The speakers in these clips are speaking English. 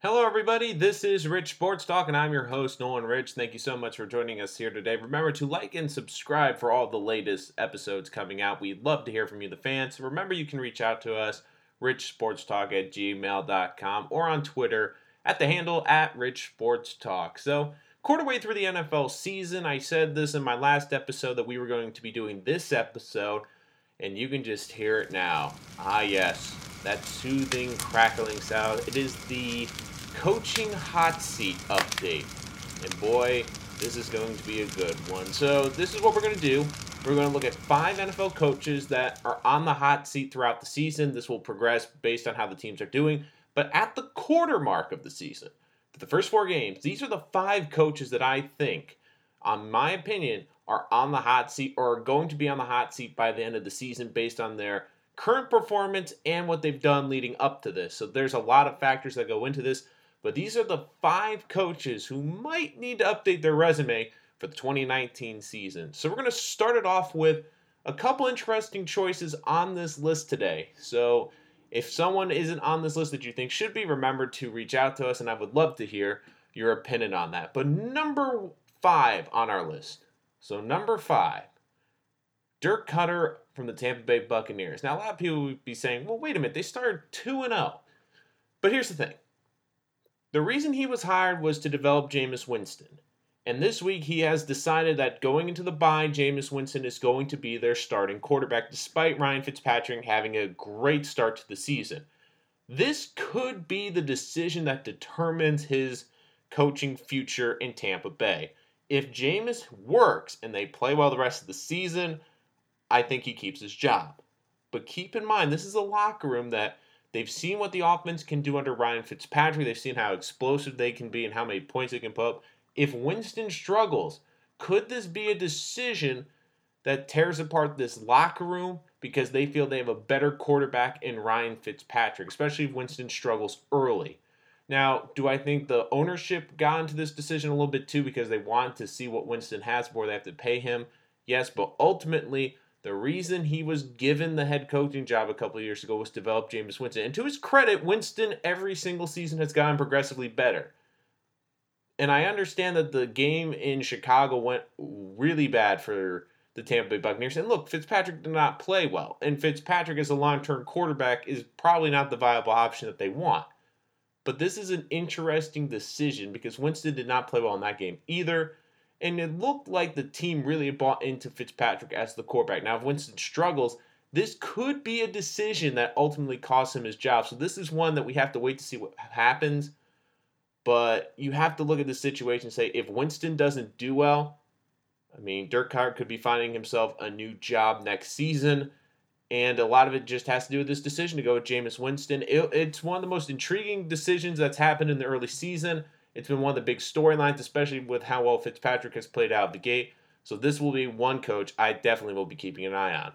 Hello, everybody. This is Rich Sports Talk, and I'm your host, Nolan Rich. Thank you so much for joining us here today. Remember to like and subscribe for all the latest episodes coming out. We'd love to hear from you, the fans. Remember, you can reach out to us, richsportstalk at gmail.com, or on Twitter at the handle at Rich Sports Talk. So, quarter way through the NFL season, I said this in my last episode that we were going to be doing this episode, and you can just hear it now. Ah, yes, that soothing, crackling sound. It is the coaching hot seat update. And boy, this is going to be a good one. So, this is what we're going to do. We're going to look at five NFL coaches that are on the hot seat throughout the season. This will progress based on how the teams are doing. But at the quarter mark of the season, for the first four games, these are the five coaches that I think, on my opinion, are on the hot seat or are going to be on the hot seat by the end of the season based on their current performance and what they've done leading up to this. So there's a lot of factors that go into this. But these are the five coaches who might need to update their resume for the 2019 season. So we're going to start it off with a couple interesting choices on this list today. So if someone isn't on this list that you think should be, remember to reach out to us, and I would love to hear your opinion on that. But number five on our list. So number five, Dirk Koetter from the Tampa Bay Buccaneers. Now a lot of people would be saying, "Well, wait a minute, they started two and zero." But here's the thing: the reason he was hired was to develop Jameis Winston. And this week he has decided that going into the bye, Jameis Winston is going to be their starting quarterback, despite Ryan Fitzpatrick having a great start to the season. This could be the decision that determines his coaching future in Tampa Bay. If Jameis works and they play well the rest of the season, I think he keeps his job. But keep in mind, this is a locker room that They've seen what the offense can do under Ryan Fitzpatrick. They've seen how explosive they can be and how many points they can put up. If Winston struggles, could this be a decision that tears apart this locker room because they feel they have a better quarterback in Ryan Fitzpatrick, especially if Winston struggles early? Now, do I think the ownership got into this decision a little bit too because they want to see what Winston has before they have to pay him? Yes, but ultimately, the reason he was given the head coaching job a couple years ago was to develop Jameis Winston. And to his credit, Winston every single season has gotten progressively better. And I understand that the game in Chicago went really bad for the Tampa Bay Buccaneers. And look, Fitzpatrick did not play well. And Fitzpatrick as a long-term quarterback is probably not the viable option that they want. But this is an interesting decision because Winston did not play well in that game either. And it looked like the team really bought into Fitzpatrick as the quarterback. Now, if Winston struggles, this could be a decision that ultimately costs him his job. So this is one that we have to wait to see what happens. But you have to look at the situation and say if Winston doesn't do well, I mean, Dirk Koetter could be finding himself a new job next season. And a lot of it just has to do with this decision to go with Jameis Winston. It, it's one of the most intriguing decisions that's happened in the early season. It's been one of the big storylines, especially with how well Fitzpatrick has played out of the gate. So this will be one coach I definitely will be keeping an eye on.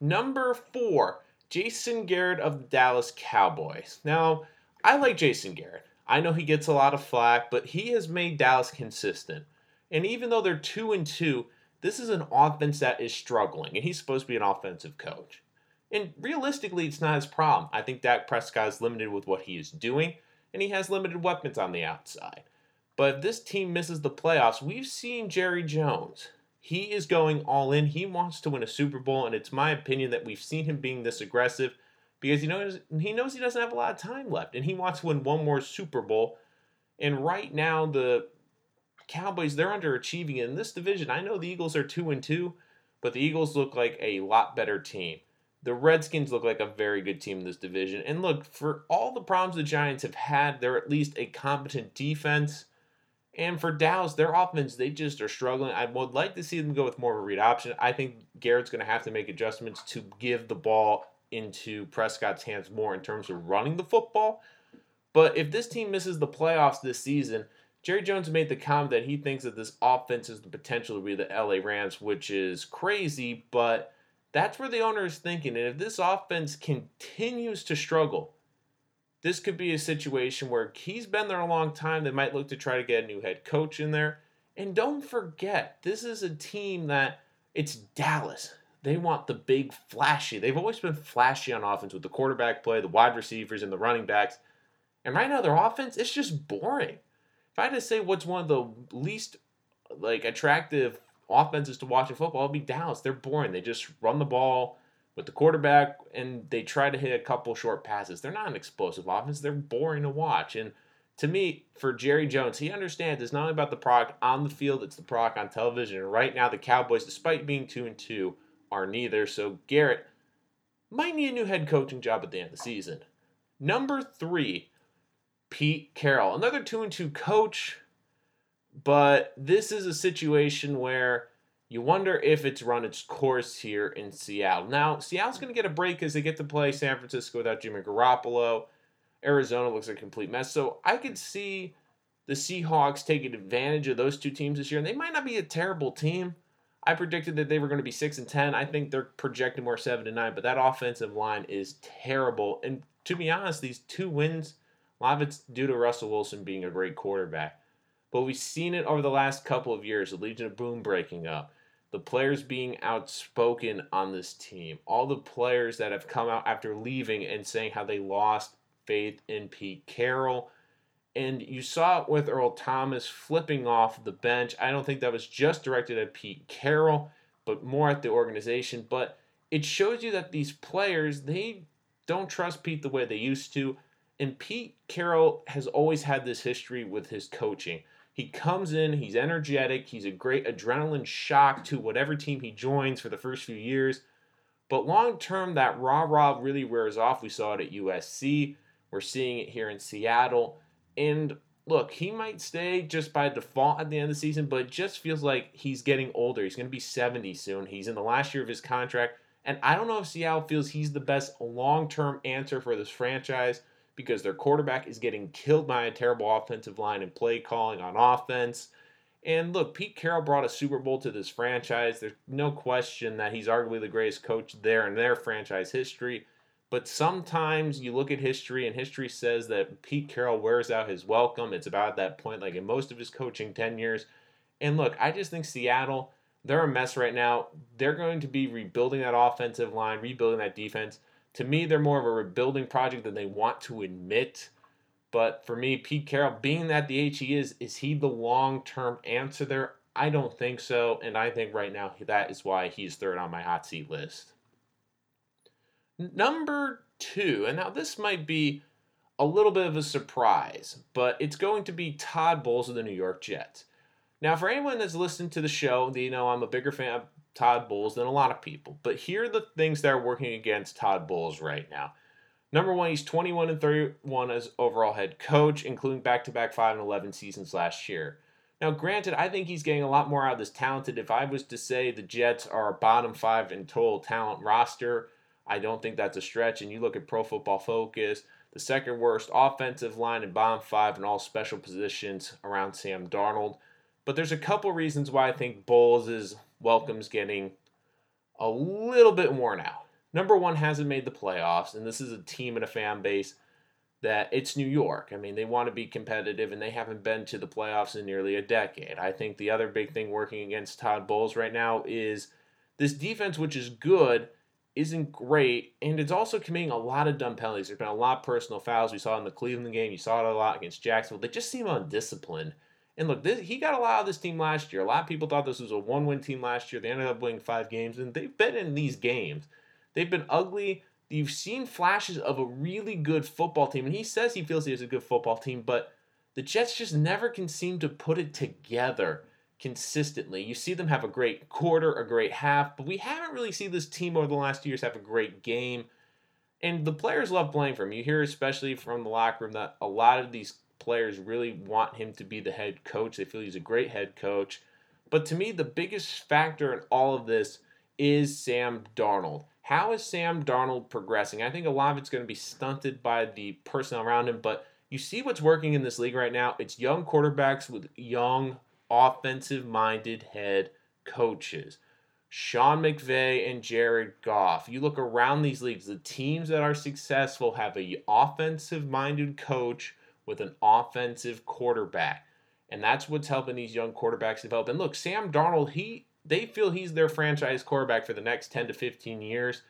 Number four, Jason Garrett of the Dallas Cowboys. Now, I like Jason Garrett. I know he gets a lot of flack, but he has made Dallas consistent. And even though they're two and two, this is an offense that is struggling, and he's supposed to be an offensive coach. And realistically, it's not his problem. I think Dak Prescott is limited with what he is doing and he has limited weapons on the outside. But if this team misses the playoffs, we've seen Jerry Jones. He is going all in. He wants to win a Super Bowl, and it's my opinion that we've seen him being this aggressive because he knows he knows he doesn't have a lot of time left, and he wants to win one more Super Bowl. And right now, the Cowboys they're underachieving in this division. I know the Eagles are two and two, but the Eagles look like a lot better team the Redskins look like a very good team in this division. And look, for all the problems the Giants have had, they're at least a competent defense. And for Dallas, their offense, they just are struggling. I would like to see them go with more of a read option. I think Garrett's going to have to make adjustments to give the ball into Prescott's hands more in terms of running the football. But if this team misses the playoffs this season, Jerry Jones made the comment that he thinks that this offense has the potential to be the LA Rams, which is crazy, but that's where the owner is thinking. And if this offense continues to struggle, this could be a situation where he's been there a long time. They might look to try to get a new head coach in there. And don't forget, this is a team that it's Dallas. They want the big flashy. They've always been flashy on offense with the quarterback play, the wide receivers, and the running backs. And right now, their offense, it's just boring. If I had to say what's one of the least like attractive offenses to watch in football, it'd be Dallas. They're boring. They just run the ball with the quarterback and they try to hit a couple short passes. They're not an explosive offense. They're boring to watch. And to me, for Jerry Jones, he understands it's not only about the product on the field, it's the product on television. And right now, the Cowboys, despite being two and two, are neither. So Garrett might need a new head coaching job at the end of the season. Number three, Pete Carroll, another two and two coach, but this is a situation where you wonder if it's run its course here in Seattle. Now, Seattle's going to get a break as they get to play San Francisco without Jimmy Garoppolo. Arizona looks like a complete mess. So I could see the Seahawks taking advantage of those two teams this year, and they might not be a terrible team. I predicted that they were going to be six and ten. I think they're projected more seven and nine, but that offensive line is terrible. And to be honest, these two wins, a lot of it's due to Russell Wilson being a great quarterback. But we've seen it over the last couple of years, the Legion of Boom breaking up, the players being outspoken on this team, all the players that have come out after leaving and saying how they lost faith in Pete Carroll. And you saw it with Earl Thomas flipping off the bench. I don't think that was just directed at Pete Carroll, but more at the organization. But it shows you that these players, they don't trust Pete the way they used to. And Pete Carroll has always had this history with his coaching. He comes in, he's energetic, he's a great adrenaline shock to whatever team he joins for the first few years. But long term, that rah rah really wears off. We saw it at USC. We're seeing it here in Seattle. And look, he might stay just by default at the end of the season, but it just feels like he's getting older. He's going to be 70 soon. He's in the last year of his contract. And I don't know if Seattle feels he's the best long term answer for this franchise because their quarterback is getting killed by a terrible offensive line and play calling on offense. And look, Pete Carroll brought a Super Bowl to this franchise. There's no question that he's arguably the greatest coach there in their franchise history. But sometimes you look at history, and history says that Pete Carroll wears out his welcome. It's about that point, like in most of his coaching tenures. And look, I just think Seattle, they're a mess right now. They're going to be rebuilding that offensive line, rebuilding that defense. To me, they're more of a rebuilding project than they want to admit. But for me, Pete Carroll, being that the H he is, is he the long term answer there? I don't think so. And I think right now that is why he's third on my hot seat list. Number two, and now this might be a little bit of a surprise, but it's going to be Todd Bowles of the New York Jets. Now, for anyone that's listened to the show, you know I'm a bigger fan of Todd Bowles than a lot of people. But here are the things that are working against Todd Bowles right now. Number one, he's 21 and 31 as overall head coach, including back-to-back 5 and 11 seasons last year. Now, granted, I think he's getting a lot more out of this talented. If I was to say the Jets are bottom five in total talent roster, I don't think that's a stretch. And you look at Pro Football Focus, the second worst offensive line and bottom five in all special positions around Sam Darnold. But there's a couple reasons why I think Bowles' welcome's getting a little bit worn out. Number one, hasn't made the playoffs, and this is a team and a fan base that it's New York. I mean, they want to be competitive, and they haven't been to the playoffs in nearly a decade. I think the other big thing working against Todd Bowles right now is this defense, which is good, isn't great, and it's also committing a lot of dumb penalties. There's been a lot of personal fouls. We saw in the Cleveland game. You saw it a lot against Jacksonville. They just seem undisciplined. And look, this, he got a lot of this team last year. A lot of people thought this was a one-win team last year. They ended up winning five games, and they've been in these games. They've been ugly. You've seen flashes of a really good football team, and he says he feels he has a good football team, but the Jets just never can seem to put it together consistently. You see them have a great quarter, a great half, but we haven't really seen this team over the last two years have a great game. And the players love playing for him. You hear, especially from the locker room, that a lot of these players really want him to be the head coach. They feel he's a great head coach. But to me, the biggest factor in all of this is Sam Darnold. How is Sam Darnold progressing? I think a lot of it's going to be stunted by the personnel around him, but you see what's working in this league right now. It's young quarterbacks with young offensive minded head coaches. Sean McVay and Jared Goff. You look around these leagues, the teams that are successful have a offensive minded coach with an offensive quarterback. And that's what's helping these young quarterbacks develop. And look, Sam Darnold, he they feel he's their franchise quarterback for the next 10 to 15 years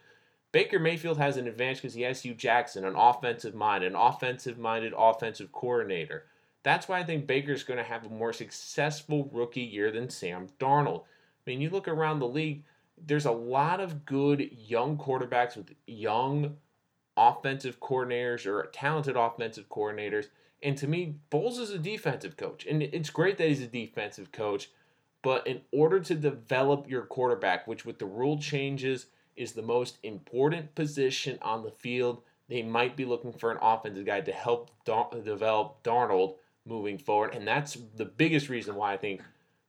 Baker Mayfield has an advantage because he has Hue Jackson, an offensive mind, an offensive minded offensive coordinator. That's why I think Baker's going to have a more successful rookie year than Sam Darnold. I mean, you look around the league, there's a lot of good young quarterbacks with young offensive coordinators or talented offensive coordinators. And to me, Bowles is a defensive coach. And it's great that he's a defensive coach. But in order to develop your quarterback, which with the rule changes is the most important position on the field, they might be looking for an offensive guy to help develop Darnold moving forward. And that's the biggest reason why I think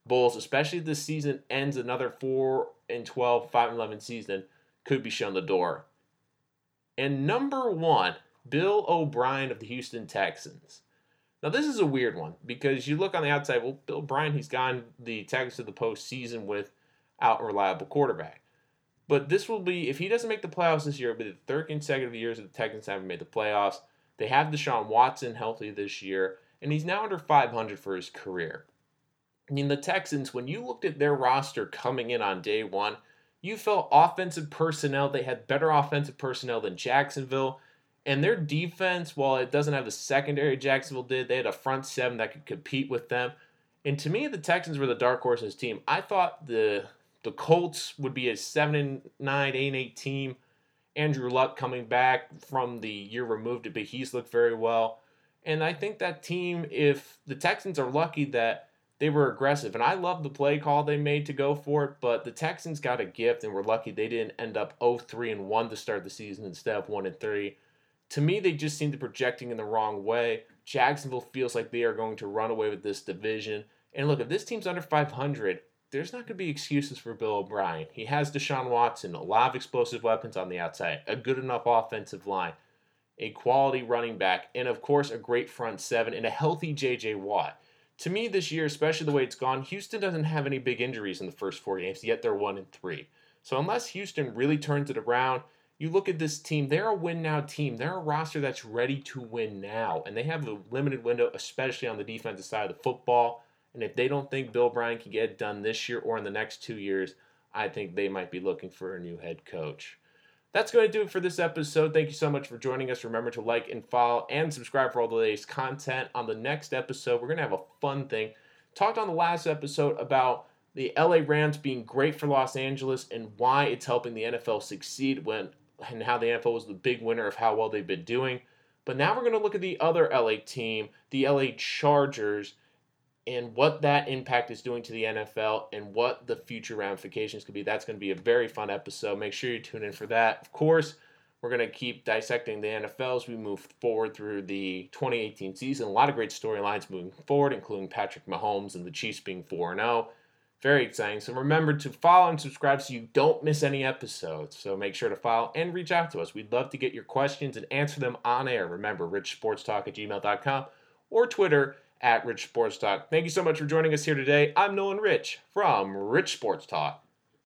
Bowles, especially if this season ends another 4 and 12, 5 and 11 season, could be shown the door. And number one, Bill O'Brien of the Houston Texans. Now, this is a weird one because you look on the outside, well, Bill O'Brien, he's gone the Texans to the postseason without a reliable quarterback. But this will be, if he doesn't make the playoffs this year, it'll be the third consecutive years that the Texans haven't made the playoffs. They have Deshaun Watson healthy this year, and he's now under 500 for his career. I mean, the Texans, when you looked at their roster coming in on day one, you felt offensive personnel, they had better offensive personnel than Jacksonville. And their defense, while it doesn't have the secondary Jacksonville did, they had a front seven that could compete with them. And to me, the Texans were the dark horses team. I thought the the Colts would be a seven and nine, eight and eight team. Andrew Luck coming back from the year removed, but he's looked very well. And I think that team, if the Texans are lucky that they were aggressive. And I love the play call they made to go for it, but the Texans got a gift and were lucky they didn't end up 0-3 and 1 to start the season instead of 1 and 3. To me, they just seem to be projecting in the wrong way. Jacksonville feels like they are going to run away with this division. And look, if this team's under 500, there's not going to be excuses for Bill O'Brien. He has Deshaun Watson, a lot of explosive weapons on the outside, a good enough offensive line, a quality running back, and of course, a great front seven and a healthy J.J. Watt to me this year, especially the way it's gone, Houston doesn't have any big injuries in the first four games, yet they're one and three. So unless Houston really turns it around, you look at this team, they're a win now team. They're a roster that's ready to win now. And they have a limited window, especially on the defensive side of the football. And if they don't think Bill O'Brien can get it done this year or in the next two years, I think they might be looking for a new head coach. That's going to do it for this episode. Thank you so much for joining us. Remember to like and follow and subscribe for all the latest content. On the next episode, we're going to have a fun thing. Talked on the last episode about the LA Rams being great for Los Angeles and why it's helping the NFL succeed when and how the NFL was the big winner of how well they've been doing. But now we're going to look at the other LA team, the LA Chargers, and what that impact is doing to the NFL and what the future ramifications could be. That's going to be a very fun episode. Make sure you tune in for that. Of course, we're going to keep dissecting the NFL as we move forward through the 2018 season. A lot of great storylines moving forward, including Patrick Mahomes and the Chiefs being 4 0. Very exciting. So remember to follow and subscribe so you don't miss any episodes. So make sure to follow and reach out to us. We'd love to get your questions and answer them on air. Remember, richsportstalk at gmail.com or Twitter at Rich Sports Talk. Thank you so much for joining us here today. I'm Nolan Rich from Rich Sports Talk.